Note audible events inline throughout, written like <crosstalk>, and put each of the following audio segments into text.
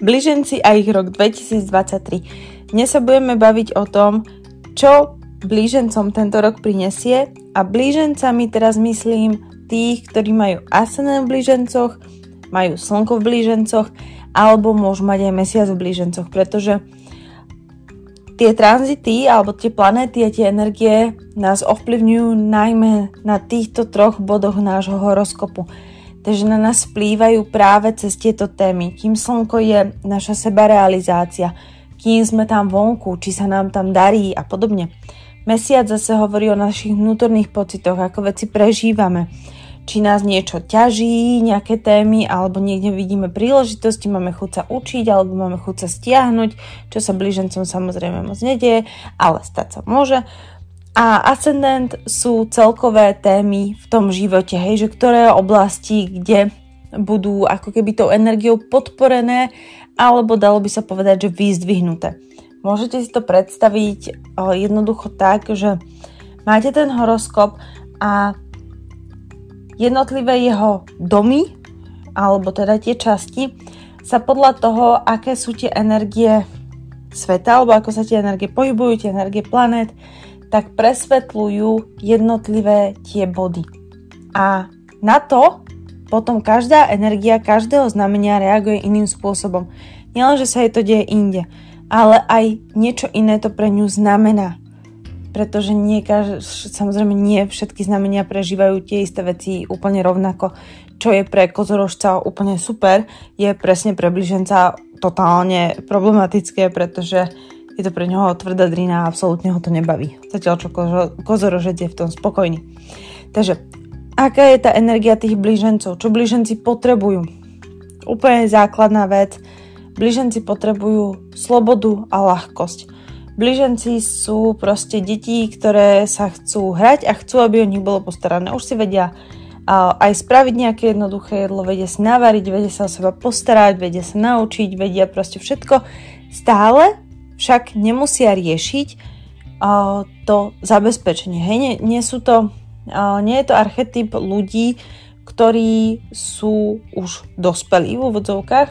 Blíženci a ich rok 2023. Dnes sa budeme baviť o tom, čo blížencom tento rok prinesie a blížencami teraz myslím tých, ktorí majú ascendent v blížencoch, majú slnko v blížencoch alebo môžu mať aj mesiac v blížencoch, pretože tie tranzity alebo tie planéty a tie energie nás ovplyvňujú najmä na týchto troch bodoch nášho horoskopu. Takže na nás vplývajú práve cez tieto témy. Kým slnko je naša sebarealizácia, kým sme tam vonku, či sa nám tam darí a podobne. Mesiac zase hovorí o našich vnútorných pocitoch, ako veci prežívame. Či nás niečo ťaží, nejaké témy, alebo niekde vidíme príležitosti, máme chuť sa učiť, alebo máme chuť sa stiahnuť, čo sa blížencom samozrejme moc nedieje, ale stať sa môže. A ascendent sú celkové témy v tom živote, hej, že ktoré oblasti, kde budú ako keby tou energiou podporené, alebo dalo by sa povedať, že vyzdvihnuté. Môžete si to predstaviť jednoducho tak, že máte ten horoskop a jednotlivé jeho domy, alebo teda tie časti, sa podľa toho, aké sú tie energie sveta, alebo ako sa tie energie pohybujú, tie energie planét, tak presvetľujú jednotlivé tie body. A na to potom každá energia každého znamenia reaguje iným spôsobom. Nielen, že sa jej to deje inde, ale aj niečo iné to pre ňu znamená. Pretože nie, samozrejme nie všetky znamenia prežívajú tie isté veci úplne rovnako. Čo je pre kozorožca úplne super, je presne pre blíženca totálne problematické, pretože je to pre neho tvrdá drina a absolútne ho to nebaví. Zatiaľ čo kozorožec je v tom spokojný. Takže, aká je tá energia tých blížencov? Čo blíženci potrebujú? Úplne základná vec. Blíženci potrebujú slobodu a ľahkosť. Blíženci sú proste deti, ktoré sa chcú hrať a chcú, aby o nich bolo postarané. Už si vedia aj spraviť nejaké jednoduché jedlo, vedia si navariť, vedia sa o seba postarať, vedia sa naučiť, vedia proste všetko. Stále však nemusia riešiť uh, to zabezpečenie. Hej, nie, nie, sú to, uh, nie je to archetyp ľudí, ktorí sú už dospelí v úvodzovkách,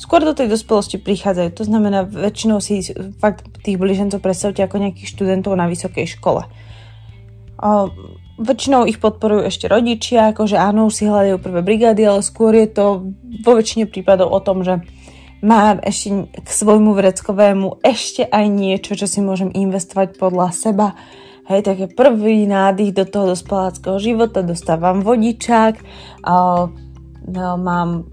skôr do tej dospelosti prichádzajú. To znamená, väčšinou si fakt tých blížencov predstavte ako nejakých študentov na vysokej škole. O, väčšinou ich podporujú ešte rodičia, akože áno, už si hľadajú prvé brigády, ale skôr je to vo väčšine prípadov o tom, že mám ešte k svojmu vreckovému ešte aj niečo, čo si môžem investovať podľa seba. Hej, také prvý nádych do toho dospeláckého života, dostávam vodičák, a, no, mám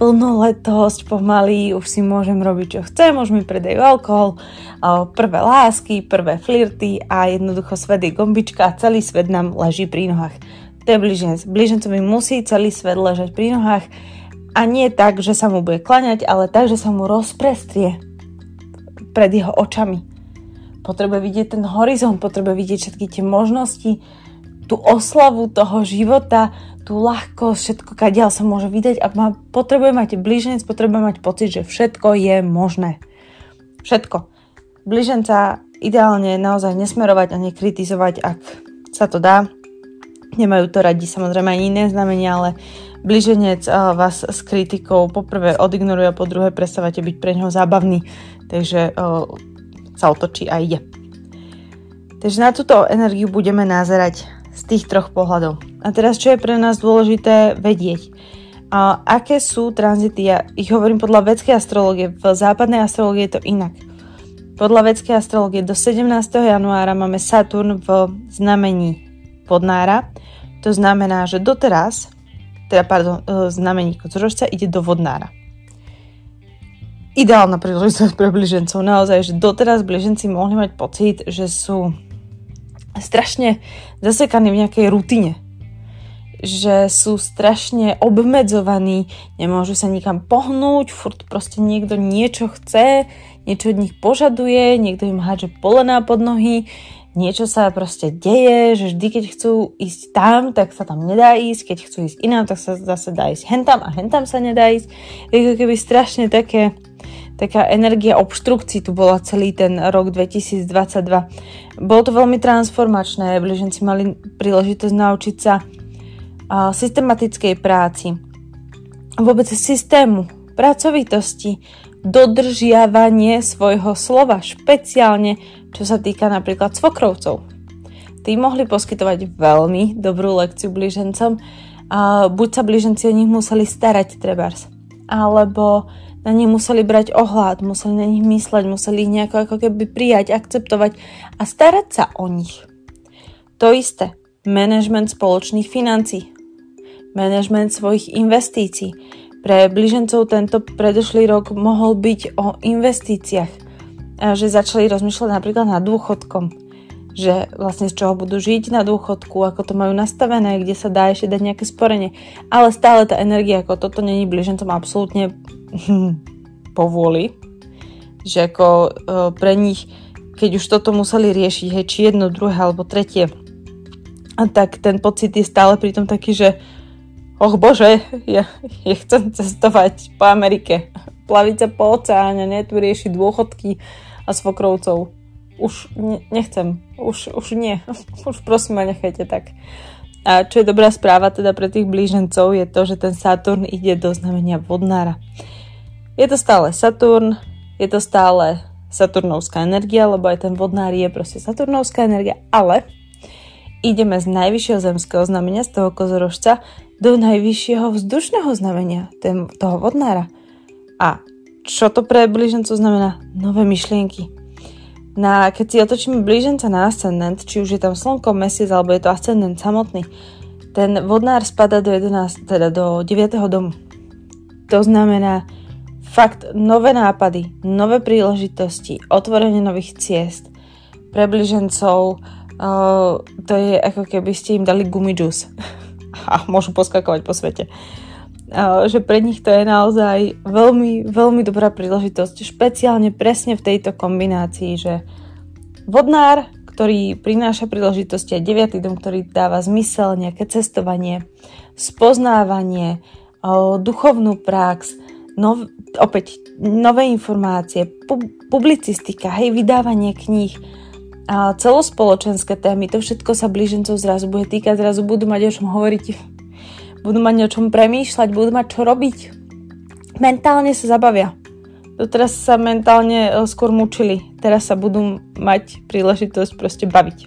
plnoletosť pomaly, už si môžem robiť čo chcem, už mi predajú alkohol, a, prvé lásky, prvé flirty a jednoducho svet je gombička a celý svet nám leží pri nohách. To je blíženec. Blížencovi musí celý svet ležať pri nohách a nie tak, že sa mu bude klaňať, ale tak, že sa mu rozprestrie pred jeho očami. Potrebuje vidieť ten horizont, potrebuje vidieť všetky tie možnosti, tú oslavu toho života, tú ľahkosť, všetko, kadiaľ sa môže vidieť a má, potrebuje mať blíženec, potrebuje mať pocit, že všetko je možné. Všetko. Blíženca ideálne naozaj nesmerovať a nekritizovať, ak sa to dá. Nemajú to radi samozrejme ani iné znamenia, ale blíženec vás s kritikou poprvé odignoruje a po druhé prestávate byť pre neho zábavný, takže sa otočí a ide. Takže na túto energiu budeme názerať z tých troch pohľadov. A teraz, čo je pre nás dôležité vedieť? A aké sú tranzity? Ja ich hovorím podľa vedskej astrologie. V západnej astrológie je to inak. Podľa vedskej astrologie do 17. januára máme Saturn v znamení podnára. To znamená, že doteraz teda pardon, e, znamení kozorožca ide do vodnára. Ideálna príležitosť <laughs> pre bližencov. Naozaj, že doteraz bliženci mohli mať pocit, že sú strašne zasekaní v nejakej rutine. Že sú strašne obmedzovaní, nemôžu sa nikam pohnúť, furt proste niekto niečo chce, niečo od nich požaduje, niekto im hádže polená pod nohy, niečo sa proste deje, že vždy, keď chcú ísť tam, tak sa tam nedá ísť, keď chcú ísť inám, tak sa zase dá ísť hentam a hentam sa nedá ísť. Je keby strašne také, taká energia obštrukcií tu bola celý ten rok 2022. Bolo to veľmi transformačné, blíženci mali príležitosť naučiť sa systematickej práci, vôbec systému pracovitosti, dodržiavanie svojho slova, špeciálne čo sa týka napríklad svokrovcov. Tí mohli poskytovať veľmi dobrú lekciu blížencom, a buď sa blíženci o nich museli starať trebárs, alebo na nich museli brať ohľad, museli na nich mysleť, museli ich nejako ako keby prijať, akceptovať a starať sa o nich. To isté, management spoločných financí, management svojich investícií. Pre blížencov tento predošlý rok mohol byť o investíciách, že začali rozmýšľať napríklad nad dôchodkom že vlastne z čoho budú žiť na dôchodku, ako to majú nastavené, kde sa dá ešte dať nejaké sporenie. Ale stále tá energia, ako toto není blížencom absolútne <laughs> povôli, že ako e, pre nich, keď už toto museli riešiť, hej, či jedno, druhé alebo tretie, a tak ten pocit je stále pritom taký, že och bože, ja, ja chcem cestovať po Amerike, plaviť sa po oceáne, ne tu riešiť dôchodky a svokrovcov už nechcem, už, už nie, <laughs> už prosím ma nechajte tak. A čo je dobrá správa teda pre tých blížencov je to, že ten Saturn ide do znamenia vodnára. Je to stále Saturn, je to stále Saturnovská energia, lebo aj ten vodnár je proste Saturnovská energia, ale ideme z najvyššieho zemského znamenia, z toho kozorožca, do najvyššieho vzdušného znamenia, toho vodnára. A čo to pre blížencov znamená? Nové myšlienky, na, keď si otočíme blíženca na ascendent, či už je tam slnko, mesiac alebo je to ascendent samotný, ten vodnár spada do, 11, teda do 9. domu. To znamená fakt nové nápady, nové príležitosti, otvorenie nových ciest. Pre blížencov uh, to je ako keby ste im dali gumidžus <laughs> a môžu poskakovať po svete. Uh, že pre nich to je naozaj veľmi, veľmi dobrá príležitosť, špeciálne presne v tejto kombinácii, že vodnár, ktorý prináša príležitosti a deviatý dom, ktorý dáva zmysel, nejaké cestovanie, spoznávanie, duchovnú prax, nov, opäť nové informácie, pub, publicistika, hej, vydávanie kníh, celospoločenské témy, to všetko sa blížencov zrazu bude týkať, zrazu budú mať o čom hovoriť, budú mať o čom premýšľať, budú mať čo robiť. Mentálne sa zabavia. Doteraz sa mentálne e, skôr mučili. Teraz sa budú mať príležitosť proste baviť.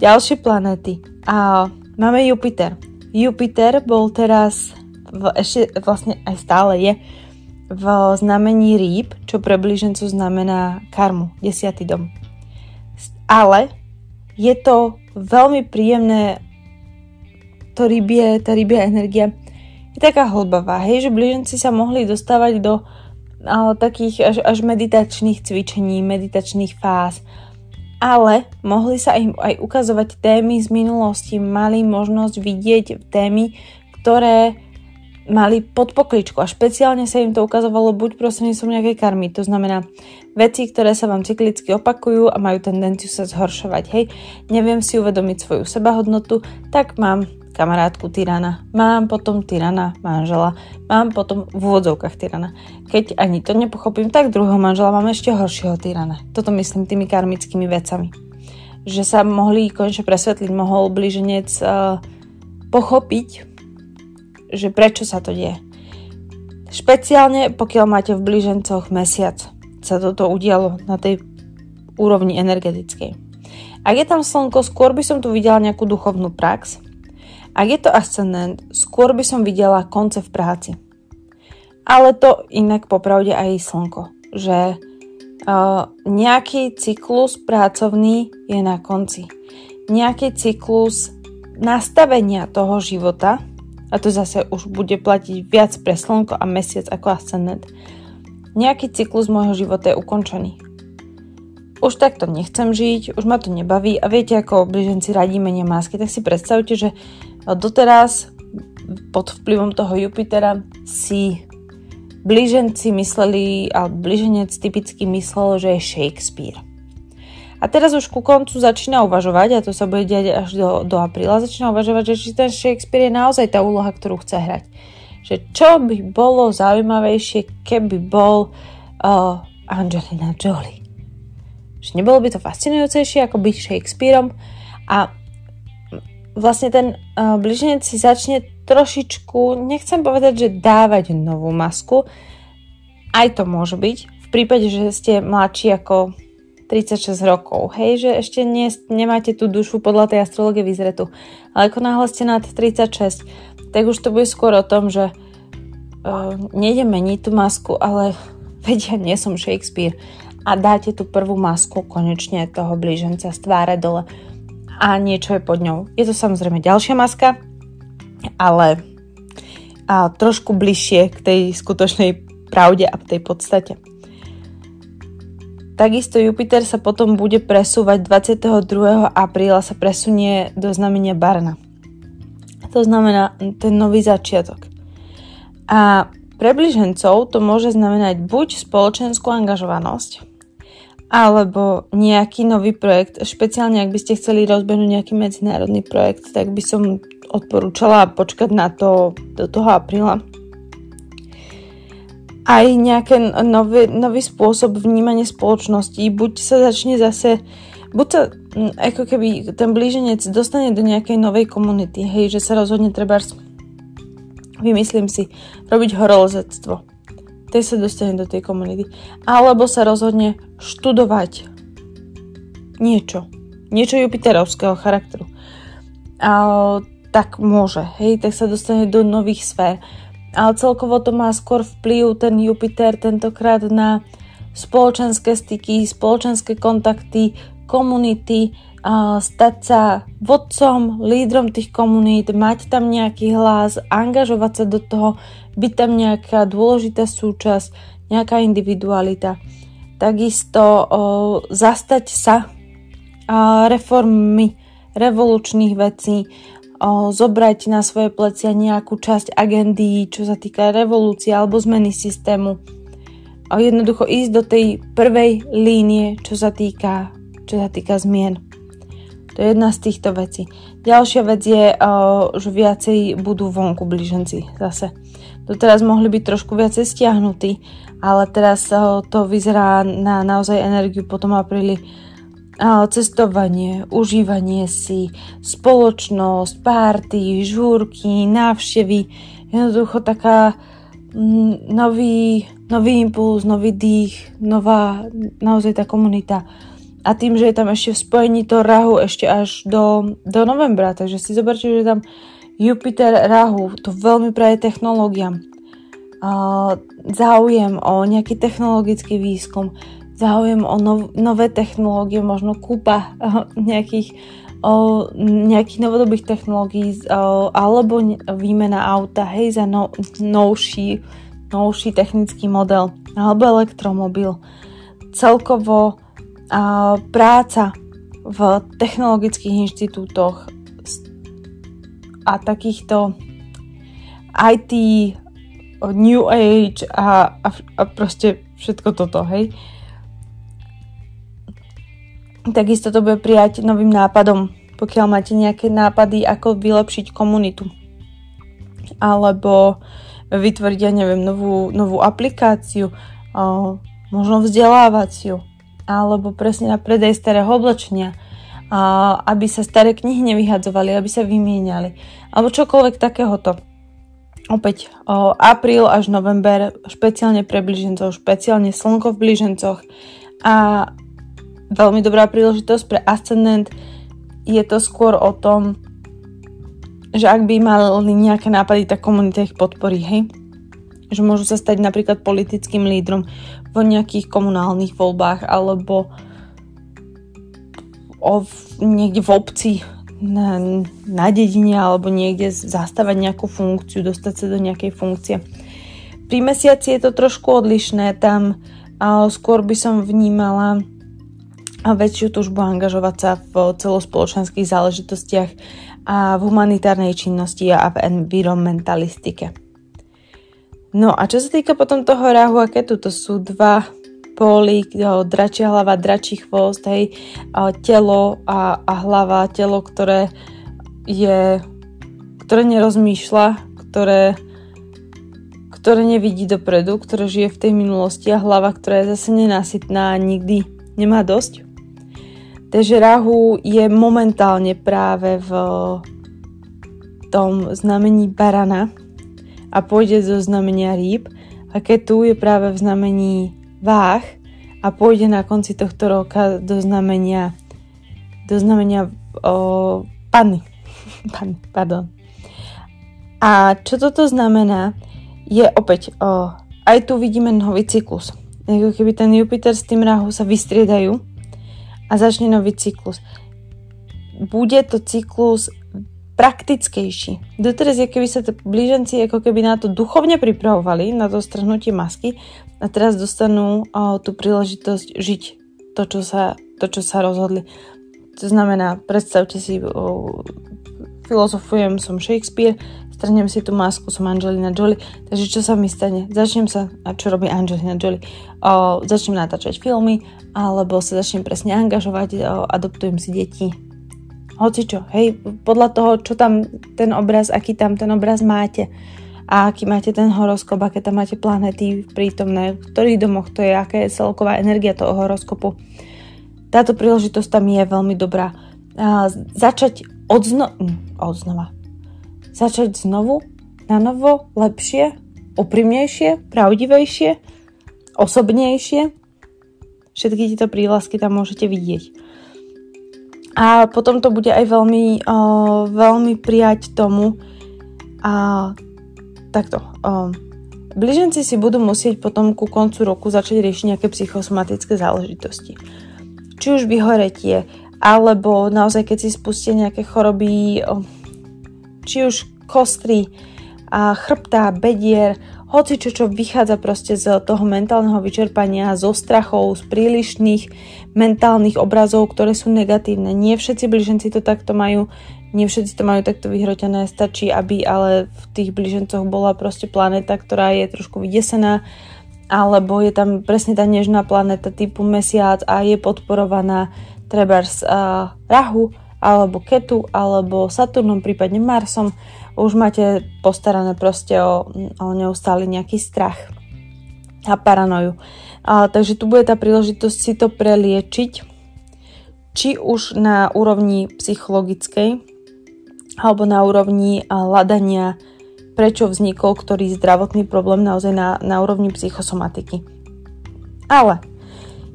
Ďalšie planéty. A máme Jupiter. Jupiter bol teraz, v, ešte vlastne aj stále je, v znamení rýb, čo pre blížencu znamená karmu, desiatý dom. Ale je to veľmi príjemné, to rybie, tá rybia energia je taká hlbavá, hej, že blíženci sa mohli dostávať do takých až, až meditačných cvičení, meditačných fáz. Ale mohli sa im aj ukazovať témy z minulosti, mali možnosť vidieť témy, ktoré mali pod pokličku a špeciálne sa im to ukazovalo buď prostredníctvom nejakej karmy, to znamená veci, ktoré sa vám cyklicky opakujú a majú tendenciu sa zhoršovať. Hej, neviem si uvedomiť svoju sebahodnotu, tak mám kamarátku tyrana, mám potom tyrana manžela, mám potom v úvodzovkách tyrana. Keď ani to nepochopím, tak druhého manžela mám ešte horšieho tyrana. Toto myslím tými karmickými vecami. Že sa mohli konečne presvetliť, mohol blíženec uh, pochopiť, že prečo sa to deje. Špeciálne pokiaľ máte v blížencoch mesiac, sa toto udialo na tej úrovni energetickej. Ak je tam slnko, skôr by som tu videla nejakú duchovnú prax, ak je to ascendent, skôr by som videla konce v práci. Ale to inak popravde aj slnko, že uh, nejaký cyklus pracovný je na konci. Nejaký cyklus nastavenia toho života, a to zase už bude platiť viac pre slnko a mesiac ako ascendent, nejaký cyklus môjho života je ukončený. Už takto nechcem žiť, už ma to nebaví a viete, ako blíženci radíme nemásky, tak si predstavte, že doteraz pod vplyvom toho Jupitera si blíženci mysleli, a blíženec typicky myslel, že je Shakespeare. A teraz už ku koncu začína uvažovať, a to sa bude diať až do, do apríla, začína uvažovať, že či ten Shakespeare je naozaj tá úloha, ktorú chce hrať. Že čo by bolo zaujímavejšie, keby bol uh, Angelina Jolie. Že nebolo by to fascinujúcejšie, ako byť Shakespeareom. A vlastne ten uh, bližnec si začne trošičku, nechcem povedať, že dávať novú masku, aj to môže byť, v prípade, že ste mladší ako 36 rokov, hej, že ešte nie, nemáte tú dušu podľa tej astrologie vyzretu. Ale ako náhle ste nad 36, tak už to bude skôr o tom, že uh, nejdem meniť tú masku, ale <laughs> vedia, nie som Shakespeare a dáte tú prvú masku konečne toho blíženca z tváre dole a niečo je pod ňou. Je to samozrejme ďalšia maska, ale a trošku bližšie k tej skutočnej pravde a tej podstate. Takisto Jupiter sa potom bude presúvať 22. apríla sa presunie do znamenia Barna. To znamená ten nový začiatok. A pre bližencov to môže znamenať buď spoločenskú angažovanosť, alebo nejaký nový projekt. Špeciálne, ak by ste chceli rozbehnúť nejaký medzinárodný projekt, tak by som odporúčala počkať na to do toho apríla aj nejaký nový, nový spôsob vnímania spoločnosti. Buď sa začne zase, buď sa ako keby ten blíženec dostane do nejakej novej komunity, hej, že sa rozhodne treba vymyslím si, robiť horolezectvo. Tej sa dostane do tej komunity. Alebo sa rozhodne študovať niečo. Niečo Jupiterovského charakteru. A, tak môže, hej, tak sa dostane do nových sfér ale celkovo to má skôr vplyv ten Jupiter tentokrát na spoločenské styky, spoločenské kontakty, komunity, stať sa vodcom, lídrom tých komunít, mať tam nejaký hlas, angažovať sa do toho, byť tam nejaká dôležitá súčasť, nejaká individualita. Takisto zastať sa reformy revolučných vecí, zobrať na svoje plecia nejakú časť agendy, čo sa týka revolúcie alebo zmeny systému. Jednoducho ísť do tej prvej línie, čo sa týka, čo sa týka zmien. To je jedna z týchto vecí. Ďalšia vec je, o, že viacej budú vonku blíženci zase. teraz mohli byť trošku viacej stiahnutí, ale teraz o, to vyzerá na naozaj energiu potom apríli cestovanie, užívanie si, spoločnosť, párty, žúrky, návštevy, jednoducho taká mm, nový, nový impuls, nový dých, nová, naozaj tá komunita. A tým, že je tam ešte v spojení to Rahu ešte až do, do novembra, takže si zoberte, že tam Jupiter Rahu, to veľmi praje technológiám. Uh, záujem o nejaký technologický výskum, záujem o nov, nové technológie, možno kúpa <laughs> nejakých, o, nejakých novodobých technológií o, alebo výmena auta, hej, za no, novší, novší technický model alebo elektromobil. Celkovo práca v technologických inštitútoch a takýchto IT, New Age a, a, a proste všetko toto, hej. Takisto to bude prijať novým nápadom, pokiaľ máte nejaké nápady, ako vylepšiť komunitu. Alebo vytvoriť, ja neviem, novú, novú aplikáciu, o, možno vzdelávaciu, alebo presne na predaj starého oblečenia, aby sa staré knihy nevyhadzovali, aby sa vymieniali, alebo čokoľvek takéhoto. Opäť o, apríl až november, špeciálne pre blížencov, špeciálne slnko v blížencoch a veľmi dobrá príležitosť pre ascendent. Je to skôr o tom, že ak by mali nejaké nápady, tak komunita ich podporí, hej? Že môžu sa stať napríklad politickým lídrom v nejakých komunálnych voľbách alebo o, niekde v obci na, na dedine alebo niekde zastávať nejakú funkciu, dostať sa do nejakej funkcie. Pri mesiaci je to trošku odlišné, tam a skôr by som vnímala väčšiu túžbu angažovať sa v celospoločenských záležitostiach a v humanitárnej činnosti a v environmentalistike. No a čo sa týka potom toho ráhu a ketu, to sú dva póly, dračia hlava, dračí chvost, hej, telo a, a hlava, telo, ktoré je, ktoré nerozmýšľa, ktoré, ktoré nevidí dopredu, ktoré žije v tej minulosti a hlava, ktorá je zase nenásytná a nikdy nemá dosť. Takže Rahu je momentálne práve v tom znamení barana a pôjde do znamenia rýb a tu je práve v znamení váh a pôjde na konci tohto roka do znamenia do znamenia o, panny. <laughs> panny. Pardon. A čo toto znamená, je opäť, o, aj tu vidíme nový cyklus. Ako keby ten Jupiter s tým Rahu sa vystriedajú a začne nový cyklus. Bude to cyklus praktickejší. Doteraz je keby sa blíženci ako keby na to duchovne pripravovali, na to strhnutie masky a teraz dostanú o, tú príležitosť žiť to, čo sa, to, čo sa rozhodli. To znamená, predstavte si, o, filozofujem, som Shakespeare, strhnem si tú masku, som Angelina Jolie, takže čo sa mi stane? Začnem sa, a čo robí Angelina Jolie? O, začnem natáčať filmy, alebo sa začnem presne angažovať, o, adoptujem si deti, hoci čo, hej, podľa toho, čo tam ten obraz, aký tam ten obraz máte a aký máte ten horoskop, aké tam máte planety prítomné, v ktorých domoch to je, aká je celková energia toho horoskopu. Táto príležitosť tam je veľmi dobrá. A začať od, zno- hm. Začať znovu, na novo, lepšie, úprimnejšie, pravdivejšie, osobnejšie. Všetky tieto prílasky tam môžete vidieť. A potom to bude aj veľmi, uh, veľmi prijať tomu a takto. Uh, Blíženci si budú musieť potom ku koncu roku začať riešiť nejaké psychosomatické záležitosti. Či už vyhoretie, alebo naozaj keď si spustia nejaké choroby, či už kostry, a chrbta, bedier, hoci čo, čo vychádza proste z toho mentálneho vyčerpania, zo strachov, z prílišných mentálnych obrazov, ktoré sú negatívne. Nie všetci blíženci to takto majú, nie všetci to majú takto vyhrotené, stačí, aby ale v tých blížencoch bola proste planéta, ktorá je trošku vydesená, alebo je tam presne tá nežná planéta typu mesiac a je podporovaná trebárs uh, Rahu, alebo Ketu, alebo Saturnom, prípadne Marsom už máte postarané proste o, o neustály nejaký strach a paranoju. A, takže tu bude tá príležitosť si to preliečiť, či už na úrovni psychologickej, alebo na úrovni hľadania, prečo vznikol ktorý zdravotný problém naozaj na, na úrovni psychosomatiky. Ale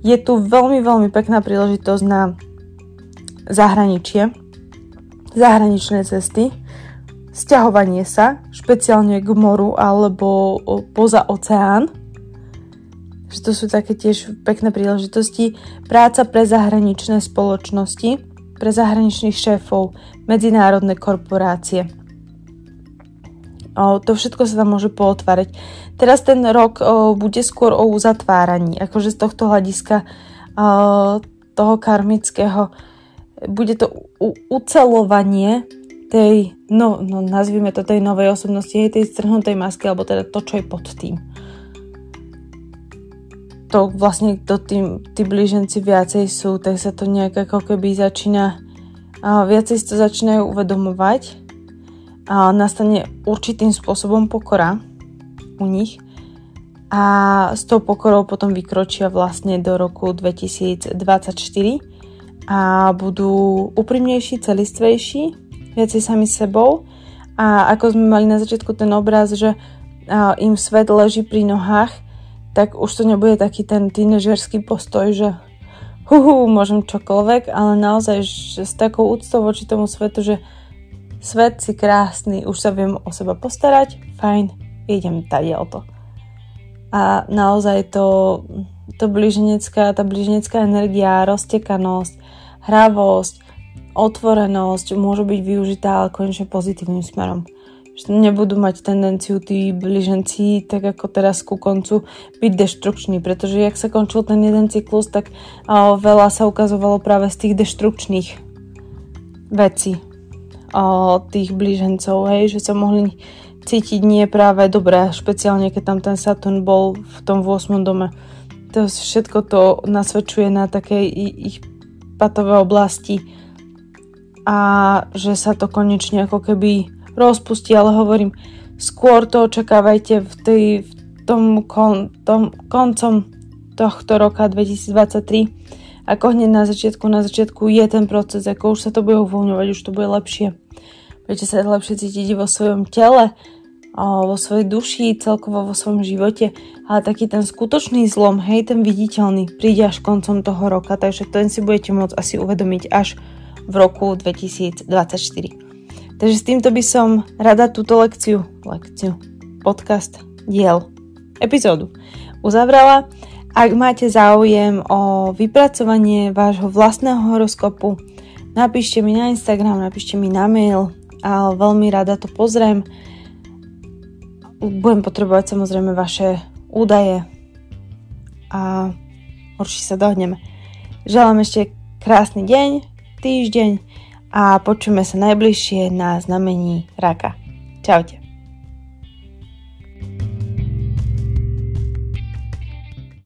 je tu veľmi, veľmi pekná príležitosť na zahraničie, zahraničné cesty, sťahovanie sa, špeciálne k moru alebo poza oceán. Že to sú také tiež pekné príležitosti. Práca pre zahraničné spoločnosti, pre zahraničných šéfov, medzinárodné korporácie. O, to všetko sa tam môže pootvárať. Teraz ten rok o, bude skôr o uzatváraní, akože z tohto hľadiska o, toho karmického bude to u- ucelovanie tej, no, no nazvime to tej novej osobnosti, tej strhnutej masky, alebo teda to, čo je pod tým. To vlastne to tým, tí blíženci viacej sú, tak sa to nejak ako keby začína, a viacej si to začínajú uvedomovať a nastane určitým spôsobom pokora u nich a s tou pokorou potom vykročia vlastne do roku 2024 a budú úprimnejší, celistvejší viacej sami sebou. A ako sme mali na začiatku ten obraz, že im svet leží pri nohách, tak už to nebude taký ten tínežerský postoj, že huhu, môžem čokoľvek, ale naozaj že s takou úctou voči tomu svetu, že svet si krásny, už sa viem o seba postarať, fajn, idem tady o to. A naozaj to, to blíženecká, tá blíženecká energia, roztekanosť, hravosť, otvorenosť môže byť využitá ale konečne pozitívnym smerom. Že nebudú mať tendenciu tí blíženci, tak ako teraz ku koncu, byť deštrukční, pretože jak sa končil ten jeden cyklus, tak o, veľa sa ukazovalo práve z tých deštrukčných vecí o, tých blížencov, hej, že sa mohli cítiť nie práve dobré, špeciálne keď tam ten Saturn bol v tom 8. dome. To všetko to nasvedčuje na takej ich patové oblasti, a že sa to konečne ako keby rozpustí, ale hovorím, skôr to očakávajte v, tej, v tom, kon, tom koncom tohto roka 2023 ako hneď na začiatku, na začiatku je ten proces, ako už sa to bude uvoľňovať, už to bude lepšie. budete sa lepšie cítiť vo svojom tele, vo svojej duši, celkovo vo svojom živote, ale taký ten skutočný zlom, hej, ten viditeľný, príde až koncom toho roka, takže ten si budete môcť asi uvedomiť až v roku 2024. Takže s týmto by som rada túto lekciu, lekciu, podcast, diel, epizódu uzavrala. Ak máte záujem o vypracovanie vášho vlastného horoskopu, napíšte mi na Instagram, napíšte mi na mail a veľmi rada to pozriem. Budem potrebovať samozrejme vaše údaje a určite sa dohodneme. Želám ešte krásny deň, týždeň a počujeme sa najbližšie na znamení raka. Čaute.